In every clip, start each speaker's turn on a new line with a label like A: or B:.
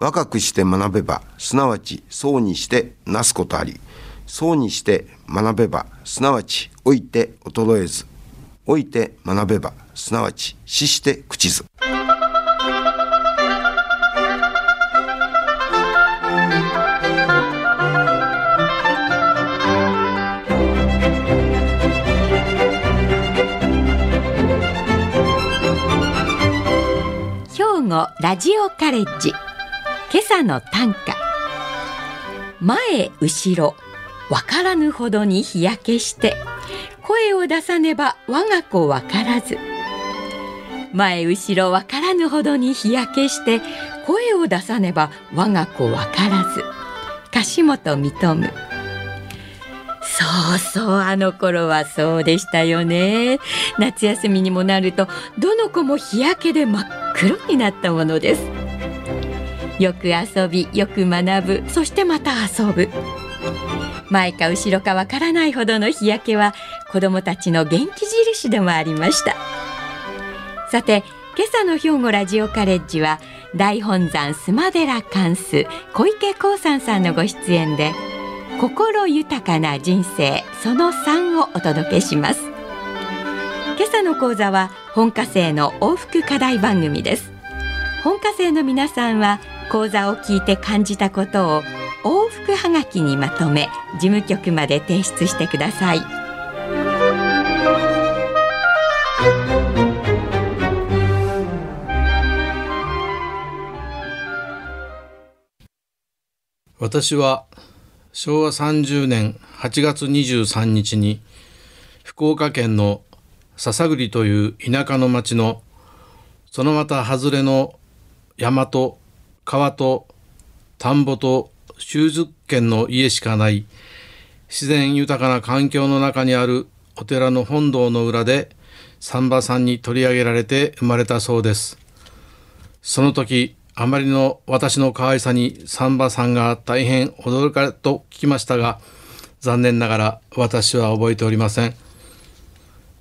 A: 若くして学べば、すなわちそうにしてなすことあり、そうにして学べば、すなわち老いて衰えず、老いて学べば、すなわち死して朽ちず。
B: 兵庫ラジオカレッジ今朝の短歌。前後ろわからぬほどに日焼けして声を出さねば我が子わからず。前後ろわからぬほどに日焼けして声を出さねば我が子わからず。樫本認むそうそうあの頃はそうでしたよね。夏休みにもなるとどの子も日焼けで真っ黒になったものです。よく遊びよく学ぶ。そしてまた遊ぶ。前か後ろかわからないほどの日焼けは子どもたちの元気印でもありました。さて今朝の兵庫ラジオカレッジは大本山須磨寺関数小池光さんさんのご出演で心豊かな人生その3をお届けします。今朝の講座は本科生の往復課題番組です。本科生の皆さんは講座を聞いて感じたことを往復はがきにまとめ事務局まで提出してください。
C: 私は昭和30年8月23日に福岡県の篠栗という田舎の町のそのまた外れの山と川と田んぼと修築圏の家しかない自然豊かな環境の中にあるお寺の本堂の裏で三馬さんに取り上げられて生まれたそうです。その時あまりの私の可愛さにサンバさんが大変驚かれと聞きましたが残念ながら私は覚えておりません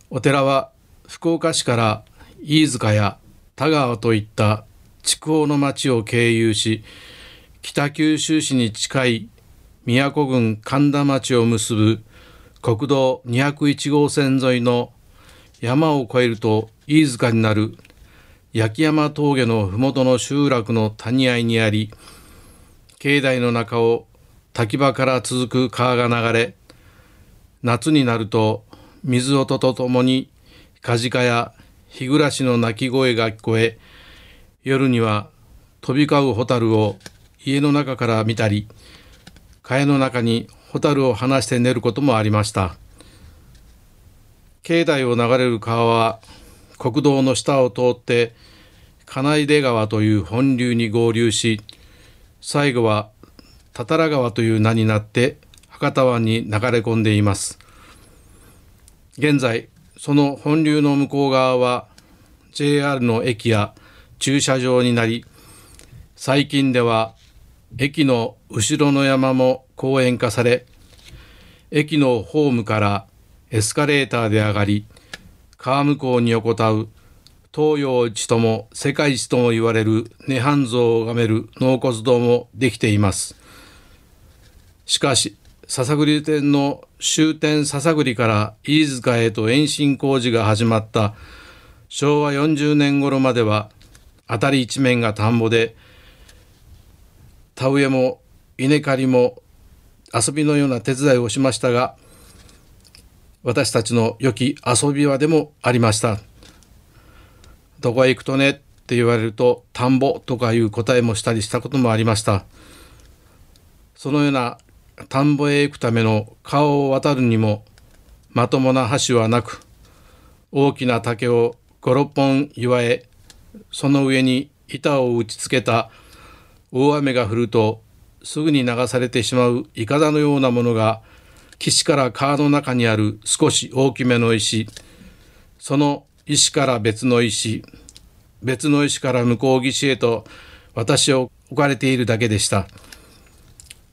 C: お寺は福岡市から飯塚や田川といった筑豊の町を経由し北九州市に近い宮古郡神田町を結ぶ国道201号線沿いの山を越えると飯塚になる焼山峠の麓の集落の谷合にあり境内の中を滝場から続く川が流れ夏になると水音とともにカジカや日暮らしの鳴き声が聞こえ夜には飛び交うホタルを家の中から見たり蚊帳の中にホタルを放して寝ることもありました。境内を流れる川は国道の下を通って金井出川という本流に合流し最後は多々良川という名になって博多湾に流れ込んでいます。現在その本流の向こう側は JR の駅や駐車場になり最近では駅の後ろの山も公園化され駅のホームからエスカレーターで上がり川向こうに横たう東洋一とも世界一とも言われる涅槃像を拝める納骨堂もできています。しかし篠栗店の終点篠栗から飯塚へと延伸工事が始まった昭和40年頃までは辺り一面が田んぼで田植えも稲刈りも遊びのような手伝いをしましたが私たちの良き遊び場でもありました。どこへ行くとねって言われると田んぼとかいう答えもしたりしたこともありました。そのような田んぼへ行くための川を渡るにもまともな橋はなく大きな竹を56本祝えその上に板を打ちつけた大雨が降るとすぐに流されてしまういかだのようなものが岸から川の中にある少し大きめの石その石から別の石別の石から向こう岸へと私を置かれているだけでした。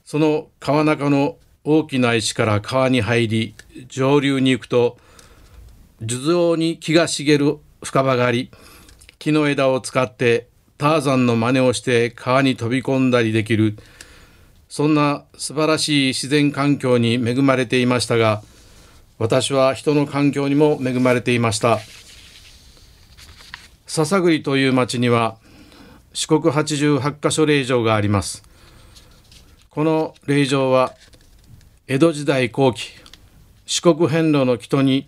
C: その川中の大きな石から川に入り上流に行くと樹上に木が茂る深場があり木の枝を使ってターザンの真似をして川に飛び込んだりできる。そんな素晴らしい自然環境に恵まれていましたが私は人の環境にも恵まれていました。篠栗という町には四国88カ所霊場があります。この霊場は江戸時代後期四国遍路の人に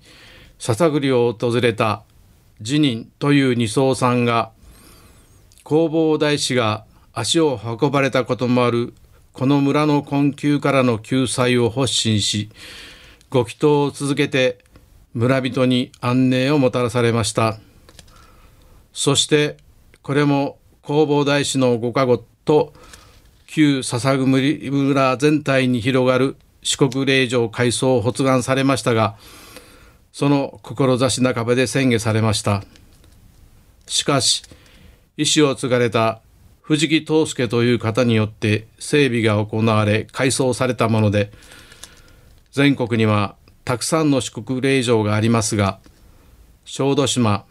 C: 篠栗を訪れた辞任という二層さんが弘法大師が足を運ばれたこともあるこの村の困窮からの救済を発信しご祈祷を続けて村人に安寧をもたらされました。そしてこれも弘法大師のご加護と旧笹組村全体に広がる四国霊場改装を発願されましたがその志半ばで宣言されました。しかし意思を継がれた藤木東介という方によって整備が行われ改装されたもので全国にはたくさんの四国霊場がありますが小豆島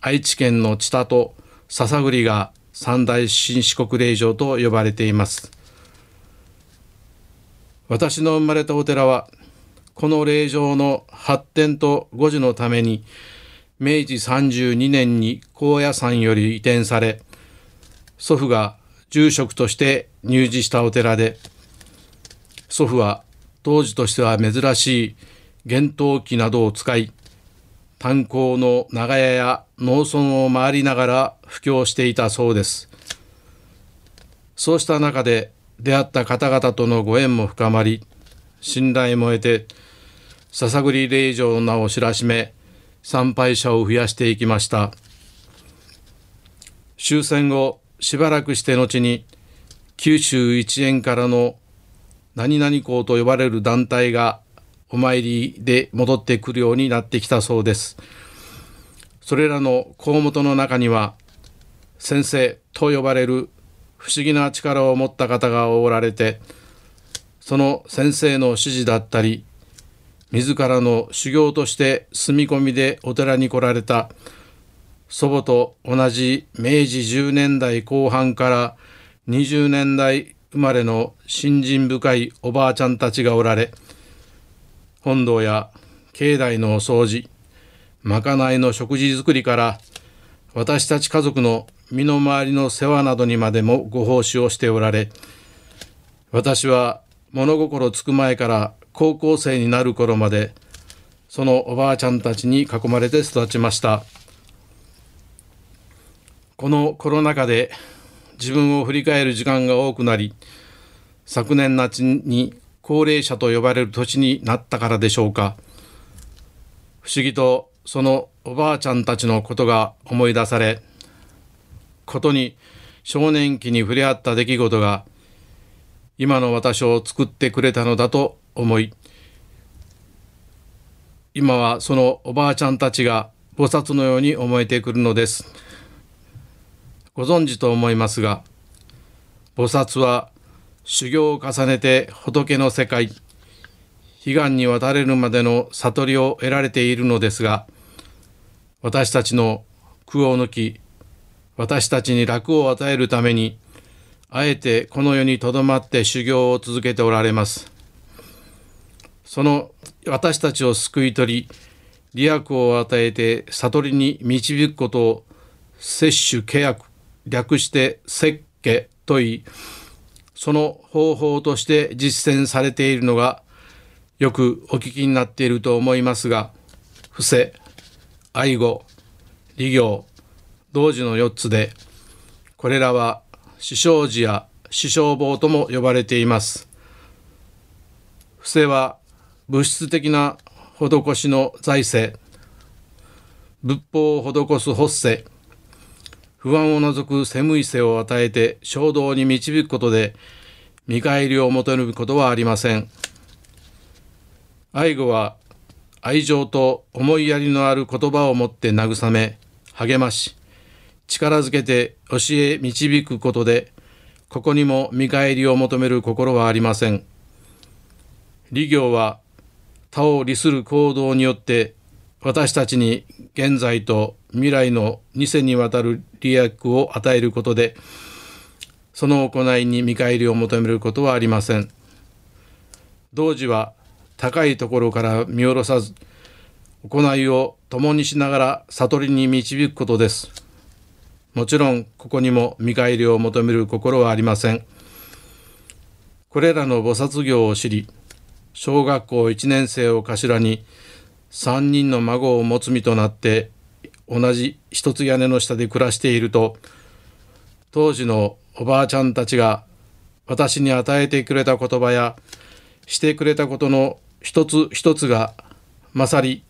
C: 愛知県の知多と篠栗が三大新四国霊場と呼ばれています。私の生まれたお寺はこの霊場の発展と護持のために明治32年に高野山より移転され祖父が住職として入寺したお寺で祖父は当時としては珍しい厳冬機などを使い炭鉱の長屋や農村を回りながら布教していたそうです。そうした中で出会った方々とのご縁も深まり信頼も得て笹栗霊場の名を知らしめ参拝者を増やしていきました。終戦後しばらくして後に九州一円からの何々校と呼ばれる団体がお参りで戻ってくるようになってきたそうです。それらの項元の中には先生と呼ばれる不思議な力を持った方がおられてその先生の指示だったり自らの修行として住み込みでお寺に来られた。祖母と同じ明治10年代後半から20年代生まれの信心深いおばあちゃんたちがおられ本堂や境内のお掃除まかないの食事作りから私たち家族の身の回りの世話などにまでもご奉仕をしておられ私は物心つく前から高校生になる頃までそのおばあちゃんたちに囲まれて育ちました。このコロナ禍で自分を振り返る時間が多くなり昨年夏に高齢者と呼ばれる年になったからでしょうか。不思議とそのおばあちゃんたちのことが思い出されことに少年期に触れ合った出来事が今の私を作ってくれたのだと思い今はそのおばあちゃんたちが菩薩のように思えてくるのですご存知と思いますが菩薩は修行を重ねて仏の世界悲願に渡れるまでの悟りを得られているのですが私たちの苦を抜き私たちに楽を与えるためにあえてこの世にとどまって修行を続けておられます。その私たちを救い取り利益を与えて悟りに導くことを摂取契約略して設計と言いその方法として実践されているのがよくお聞きになっていると思いますが伏せ愛護利行同時の4つでこれらは死生寺や死生坊とも呼ばれています。伏せは物質的な施しの財政。仏法を施す発世不安を除くセムイセを与えて衝動に導くことで見返りを求めることはありません。愛護は愛情と思いやりのある言葉をもって慰め励まし力づけて教え導くことでここにも見返りを求める心はありません。利行は他を利する行動によって私たちに現在と未来の2世にわたる利益を与えることでその行いに見返りを求めることはありません。同時は高いところから見下ろさず行いを共にしながら悟りに導くことです。もちろんここにも見返りを求める心はありません。これらの菩薩業を知り小学校1年生を頭に3人の孫を持つ身となって同じ一つ屋根の下で暮らしていると当時のおばあちゃんたちが私に与えてくれた言葉やしてくれたことの一つ一つが勝り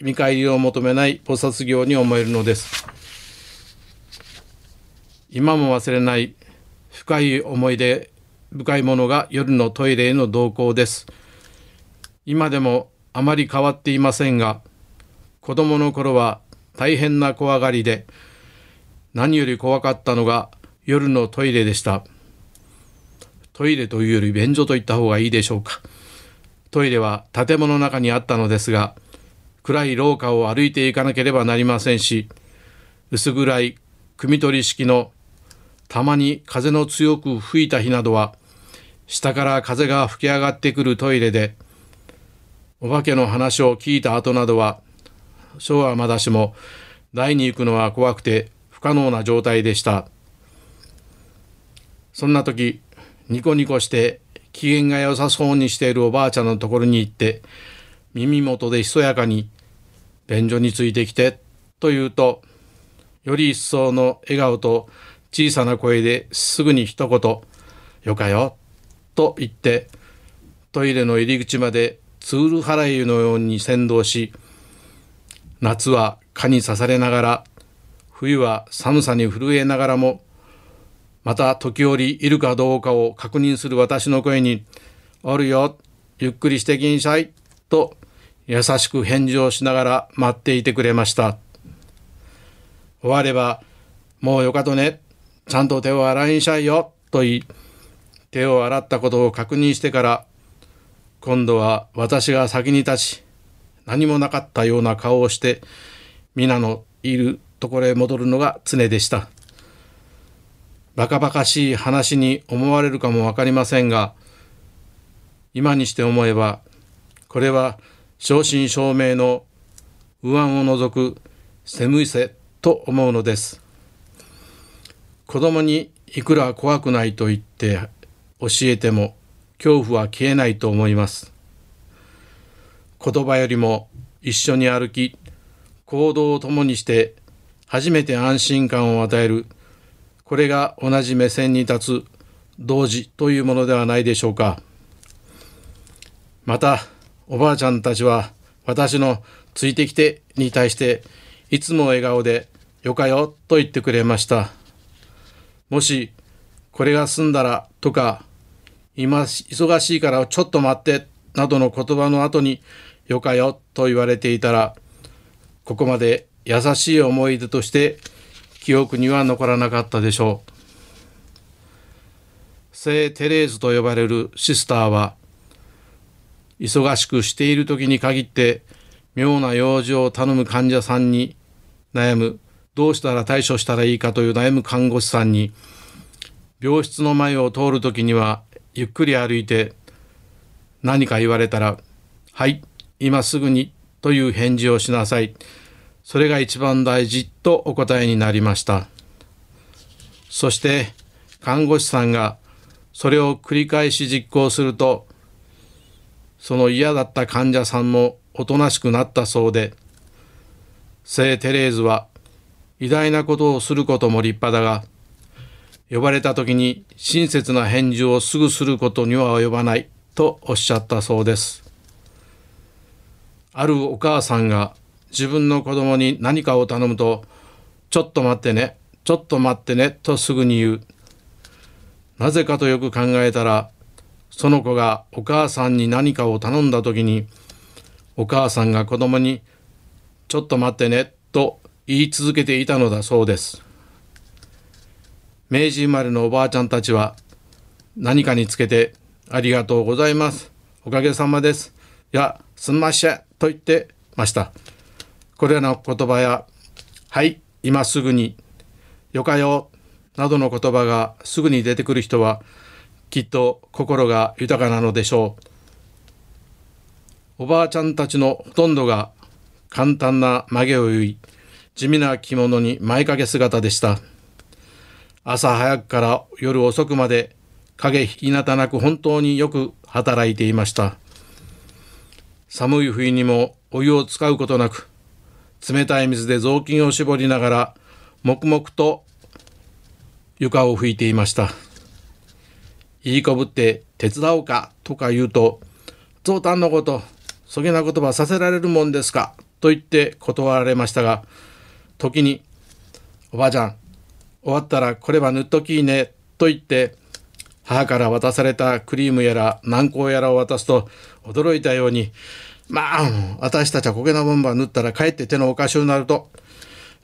C: 見返りを求めない菩薩業に思えるのです。今も忘れない深い思い出深いものが夜のトイレへの同行です。今でもあまり変わっていませんが子供の頃は大変な怖がりで何より怖かったのが夜のトイレでした。トイレというより便所と言った方がいいでしょうか。トイレは建物の中にあったのですが暗い廊下を歩いていかなければなりませんし薄暗い汲み取り式のたまに風の強く吹いた日などは下から風が吹き上がってくるトイレでお化けの話を聞いた後などは昭和まだしも台に行くのは怖くて不可能な状態でした。そんな時ニコニコして機嫌が良さそうにしているおばあちゃんのところに行って耳元でひそやかに「便所についてきて」と言うとより一層の笑顔と小さな声ですぐに一言「よかよ」と言ってトイレの入り口までツール払いのように先導し夏は蚊に刺されながら冬は寒さに震えながらもまた時折いるかどうかを確認する私の声に「おるよゆっくりしてきんしゃい」と優しく返事をしながら待っていてくれました。終われば「もうよかとねちゃんと手を洗いんしゃいよ」と言い手を洗ったことを確認してから今度は私が先に立ち何もなかったような顔をして皆のいるところへ戻るのが常でした。バカバカしい話に思われるかも分かりませんが今にして思えばこれは正真正銘の右腕を除くセムイセと思うのです子供にいくら怖くないと言って教えても恐怖は消えないと思います。言葉よりも一緒に歩き行動を共にして初めて安心感を与える。これが同じ目線に立つ同時というものではないでしょうか。またおばあちゃんたちは私の「ついてきて」に対していつも笑顔で「よかよ」と言ってくれました。もしこれが済んだらとか今忙しいからちょっと待ってなどの言葉の後によかよと言われていたらここまで優しい思い出として記憶には残らなかったでしょう。聖テレーズと呼ばれるシスターは忙しくしている時に限って妙な用事を頼む患者さんに悩む。どうしたら対処したらいいかという悩む看護師さんに病室の前を通る時にはゆっくり歩いて何か言われたら「はい今すぐに」という返事をしなさい。それが一番大事とお答えになりましたそして看護師さんがそれを繰り返し実行するとその嫌だった患者さんもおとなしくなったそうで聖テレーズは偉大なことをすることも立派だが呼ばれた時に親切な返事をすぐすることには及ばないとおっしゃったそうですあるお母さんが自分の子供に何かを頼むと「ちょっと待ってねちょっと待ってね」とすぐに言う。なぜかとよく考えたらその子がお母さんに何かを頼んだ時にお母さんが子供に「ちょっと待ってね」と言い続けていたのだそうです。明治生まれのおばあちゃんたちは何かにつけて「ありがとうございます」「おかげさまです」や「すんましぇ」と言ってました。これらの言葉や「はい今すぐに」「よかよ」などの言葉がすぐに出てくる人はきっと心が豊かなのでしょう。おばあちゃんたちのほとんどが簡単な曲げを結い地味な着物に前掛け姿でした。朝早くから夜遅くまで影ひきなたなく本当によく働いていました。寒い冬にもお湯を使うことなく冷たい水で雑巾を絞りながら黙々と床を拭いていました。いいこぶって手伝おうかとか言うとゾウタンのことそげな言葉させられるもんですかと言って断られましたが時におばあちゃん終わったらこれは塗っときいねと言って母から渡されたクリームやら軟膏やらを渡すと驚いたようにまあ私たちは焦げなボンバー塗ったらかえって手のおかしゅうなると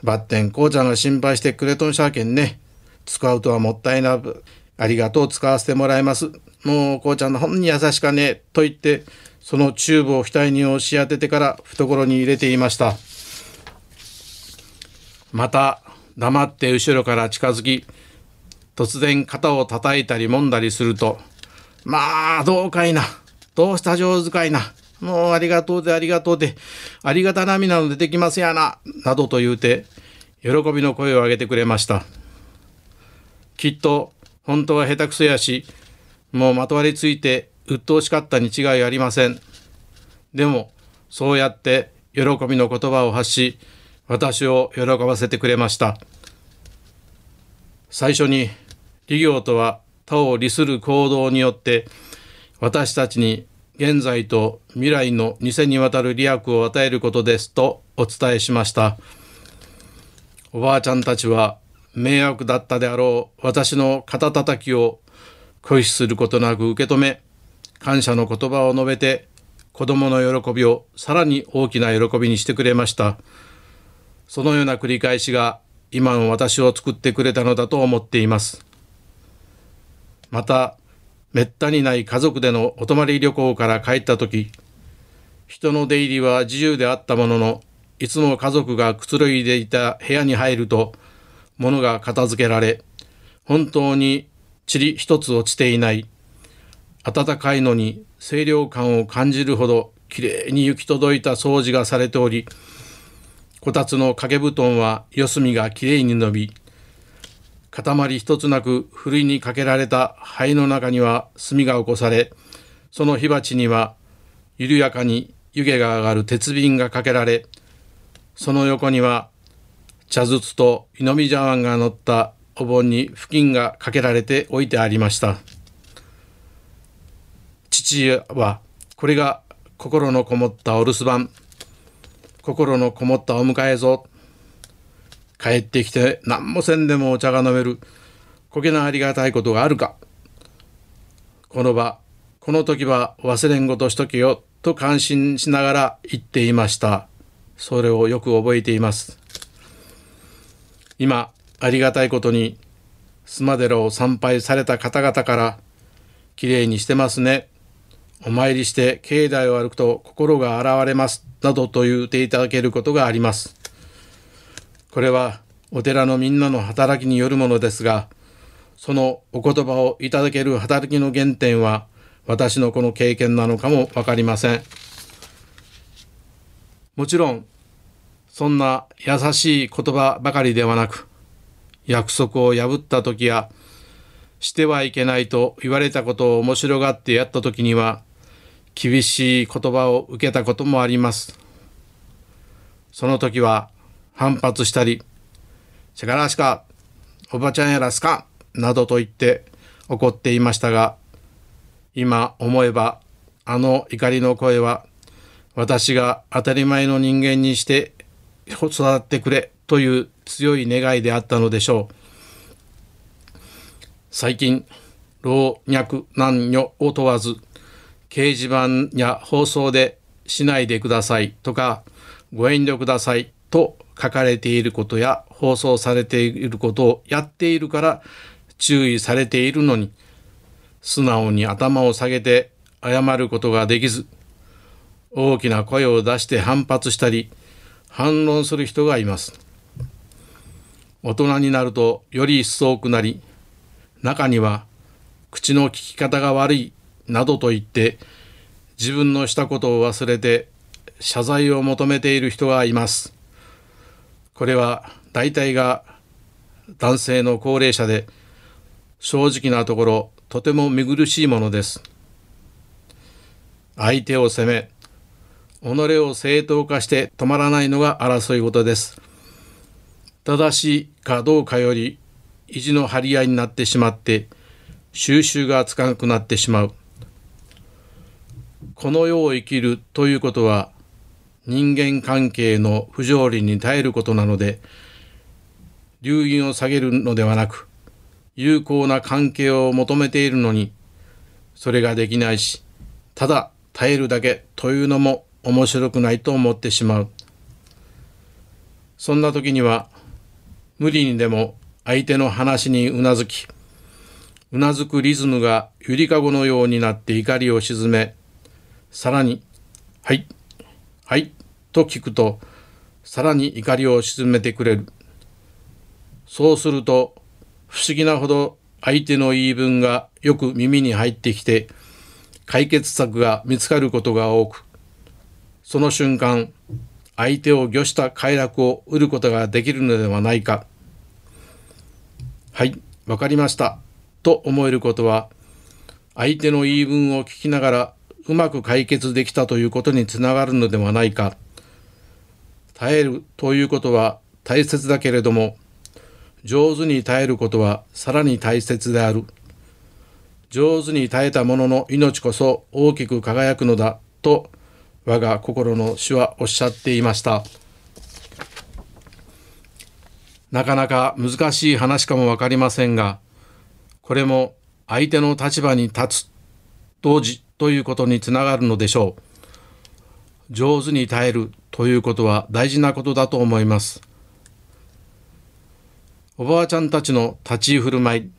C: ばってんこうちゃんが心配してくれとんしゃけんね。使うとはもったいなありがとう使わせてもらいます。もうこうちゃんのほんに優しかねと言ってそのチューブを額に押し当ててから懐に入れていました。また黙って後ろから近づき突然肩を叩いたり揉んだりすると「まあどうかいな。どうした上手かいな。もうありがとうでありがとうでありがた涙の出てきますやな」などと言うて喜びの声を上げてくれました。きっと本当は下手くそやしもうまとわりついて鬱陶しかったに違いありません。でもそうやって喜びの言葉を発し私を喜ばせてくれました。最初に利業とは他を利する行動によって私たちに現在と未来の二世にわたる利益を与えることですとお伝えしましたおばあちゃんたちは迷惑だったであろう私の肩たたきを拒否することなく受け止め感謝の言葉を述べて子供の喜びをさらに大きな喜びにしてくれました。そのような繰り返しが今の私を作ってくれたのだと思っています。また、めったにない家族でのお泊まり旅行から帰った時、人の出入りは自由であったものの、いつも家族がくつろいでいた部屋に入ると、物が片付けられ、本当に塵一つ落ちていない、暖かいのに清涼感を感じるほどきれいに行き届いた掃除がされており、こたつの掛け布団は四隅がきれいに伸び塊一つなくふるいにかけられた灰の中には炭が起こされその火鉢には緩やかに湯気が上がる鉄瓶がかけられその横には茶筒と湯飲み茶碗が乗ったお盆に布巾がかけられて置いてありました。父はこれが心のこもったお留守番。心のこもったお迎えぞ。帰ってきて何もせんでもお茶が飲める。こげなありがたいことがあるか。この場、この時は忘れんごとしとけよ、と感心しながら言っていました。それをよく覚えています。今、ありがたいことに、須磨寺を参拝された方々から、きれいにしてますね。お参りして境内を歩くと心が洗われます。などと言っていただけることがあります。これはお寺のみんなの働きによるものですが、そのお言葉をいただける働きの原点は私のこの経験なのかも分かりません。もちろん、そんな優しい言葉ばかりではなく、約束を破った時や、してはいけないと言われたことを面白がってやった時には、厳しい言葉を受けたこともあります。その時は反発したり、せからしか、おばちゃんやらすか、などと言って怒っていましたが、今思えばあの怒りの声は私が当たり前の人間にして育ってくれという強い願いであったのでしょう。最近、老若男女を問わず、掲示板や放送でしないでくださいとかご遠慮くださいと書かれていることや放送されていることをやっているから注意されているのに素直に頭を下げて謝ることができず大きな声を出して反発したり反論する人がいます。大人になるとより一層くなり中には口の利き方が悪いなどと言って自分のしたことを忘れて謝罪を求めている人がいます。これは大体が男性の高齢者で正直なところとても見苦しいものです。相手を責め己を正当化して止まらないのが争い事です。正しいかどうかより意地の張り合いになってしまって収集がつかなくなってしまう。この世を生きるということは人間関係の不条理に耐えることなので流銀を下げるのではなく有効な関係を求めているのにそれができないしただ耐えるだけというのも面白くないと思ってしまう。そんな時には無理にでも相手の話にうなずきうなずくリズムがゆりかごのようになって怒りを鎮めさらに「はいはい」と聞くとさらに怒りを鎮めてくれる。そうすると不思議なほど相手の言い分がよく耳に入ってきて解決策が見つかることが多くその瞬間相手を御した快楽を得ることができるのではないか。はいわかりました。と思えることは相手の言い分を聞きながらうまく解決できたということにつながるのではないか。耐えるということは大切だけれども上手に耐えることはさらに大切である。上手に耐えた者の命こそ大きく輝くのだと我が心の主はおっしゃっていました。なかなか難しい話かも分かりませんがこれも相手の立場に立つ同時ということにつながるのでしょう上手に耐えるということは大事なことだと思いますおばあちゃんたちの立ち居振る舞い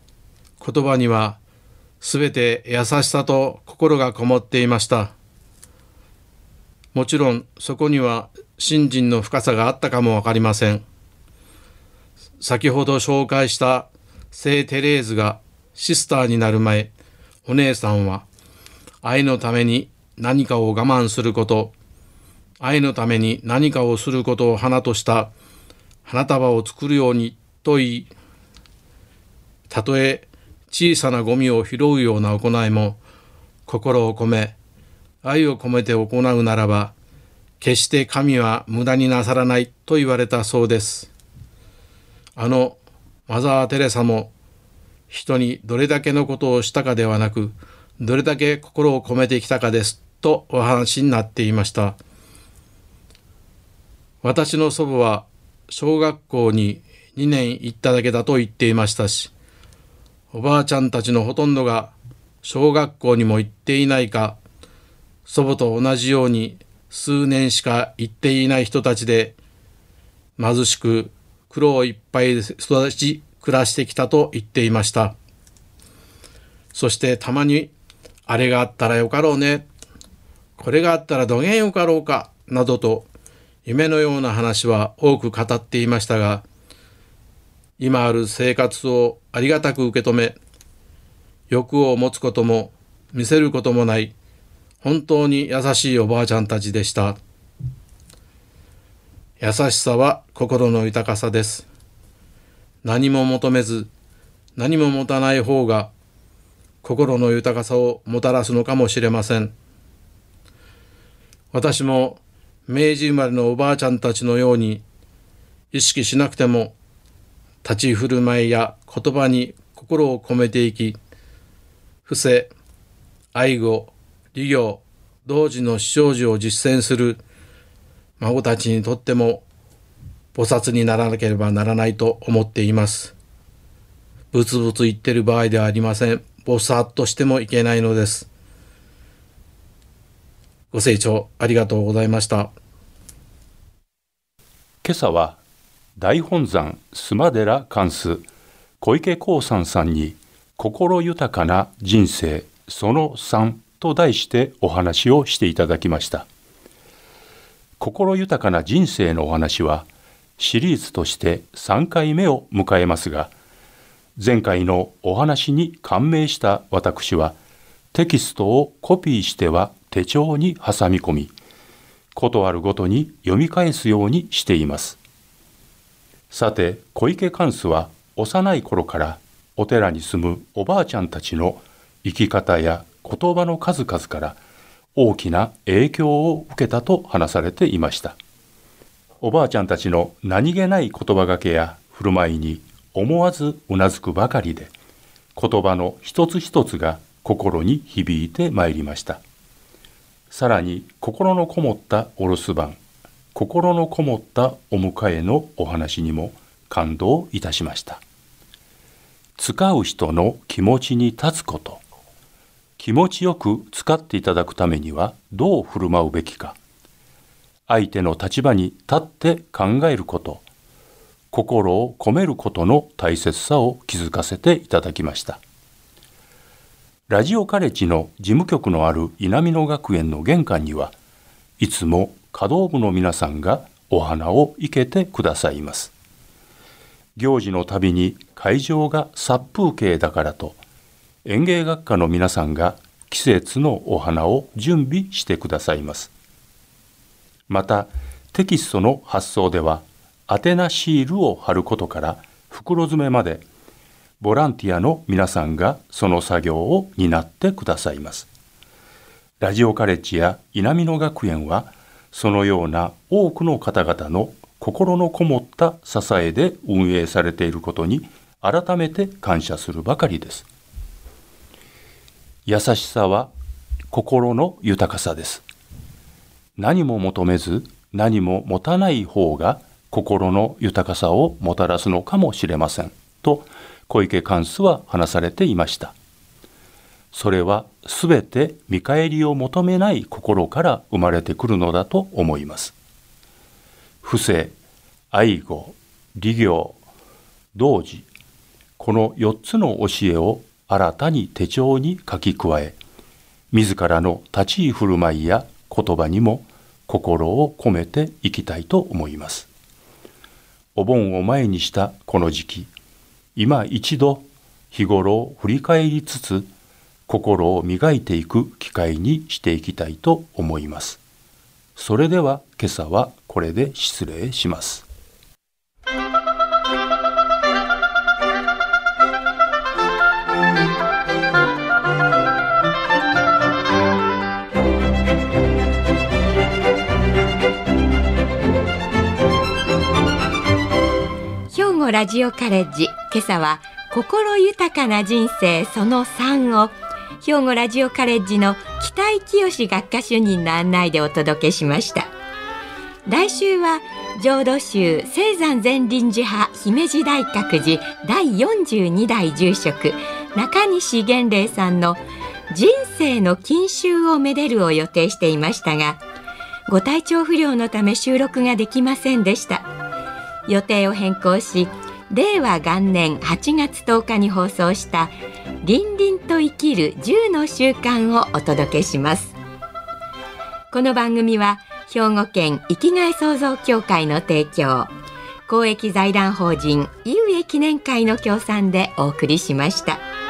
C: 言葉にはすべて優しさと心がこもっていました。もちろんそこには信心の深さがあったかもわかりません。先ほど紹介した聖テレーズがシスターになる前、お姉さんは愛のために何かを我慢すること、愛のために何かをすることを花とした。花束を作るようにと言い、たとえ小さなゴミを拾うような行いも心を込め愛を込めて行うならば決して神は無駄になさらないと言われたそうです。あのマザー・テレサも人にどれだけのことをしたかではなくどれだけ心を込めてきたかですとお話になっていました。私の祖母は小学校に2年行っただけだと言っていましたしおばあちゃんたちのほとんどが小学校にも行っていないか祖母と同じように数年しか行っていない人たちで貧しく苦労いっぱい育ち暮らしてきたと言っていました。そしてたまにあれがあったらよかろうね。これがあったらどげんよかろうか。などと夢のような話は多く語っていましたが今ある生活をありがたく受け止め欲を持つことも見せることもない本当に優しいおばあちゃんたちでした。優しさは心の豊かさです。何も求めず何も持たない方が心の豊かさをもたらすのかもしれません私も明治生まれのおばあちゃんたちのように意識しなくても立ち振る舞いや言葉に心を込めていき伏せ愛語利行同時の生事を実践する孫たちにとっても菩薩にならなければならないと思っています。ブツブツ言ってる場合ではありません。菩薩としてもいけないのです。ご清聴ありがとうございました。
D: 今朝は大本山須磨寺貫数小池光山さんに心豊かな人生その3と題してお話をしていただきました心豊かな人生のお話はシリーズとして3回目を迎えますが前回のお話に感銘した私はテキストをコピーしては手帳に挟み込みことあるごとに読み返すようにしています。さて小池貫スは幼い頃からお寺に住むおばあちゃんたちの生き方や言葉の数々から大きな影響を受けたと話されていました。おばあちゃんたちの何気ない言葉がけや振る舞いに思わずうなずくばかりで言葉の一つ一つが心に響いてまいりました。さらに心のこもったお留守番心のこもったお迎えのお話にも感動いたしました。使う人の気持ちに立つこと気持ちよく使っていただくためにはどう振る舞うべきか。相手の立場に立って考えること心を込めることの大切さを気づかせていただきました。ラジオカレッジの事務局のある稲美野学園の玄関にはいつも華道部の皆さんがお花を生けてくださいます。行事のたびに会場が殺風景だからと園芸学科の皆さんが季節のお花を準備してくださいます。またテキストの発送では宛名シールを貼ることから袋詰めまでボランティアの皆さんがその作業を担ってくださいます。ラジオカレッジや稲美野学園はそのような多くの方々の心のこもった支えで運営されていることに改めて感謝するばかりです。優しさは心の豊かさです。何も求めず何も持たない方が心の豊かさをもたらすのかもしれませんと小池貫スは話されていました。それはすべて見返りを求めない心から生まれてくるのだと思います。不正愛護利行同時この4つの教えを新たに手帳に書き加え自らの立ち居振る舞いや言葉にも心を込めていきたいと思います。お盆を前にしたこの時期今一度日頃を振り返りつつ心を磨いていく機会にしていきたいと思いますそれでは今朝はこれで失礼します。
B: ラジオカレッジ今朝は心豊かな人生その3を兵庫ラジオカレッジの北井清学科主任の案内でお届けしました。来週は浄土宗青山禅林寺派姫路大覚寺第42代住職中西玄霊さんの人生の金秋をめでるを予定していましたがご体調不良のため収録ができませんでした予定を変更し令和元年8月10日に放送した「凛々と生きる10の習慣」をお届けしますこの番組は兵庫県生きがい創造協会の提供公益財団法人井植記念会の協賛でお送りしました。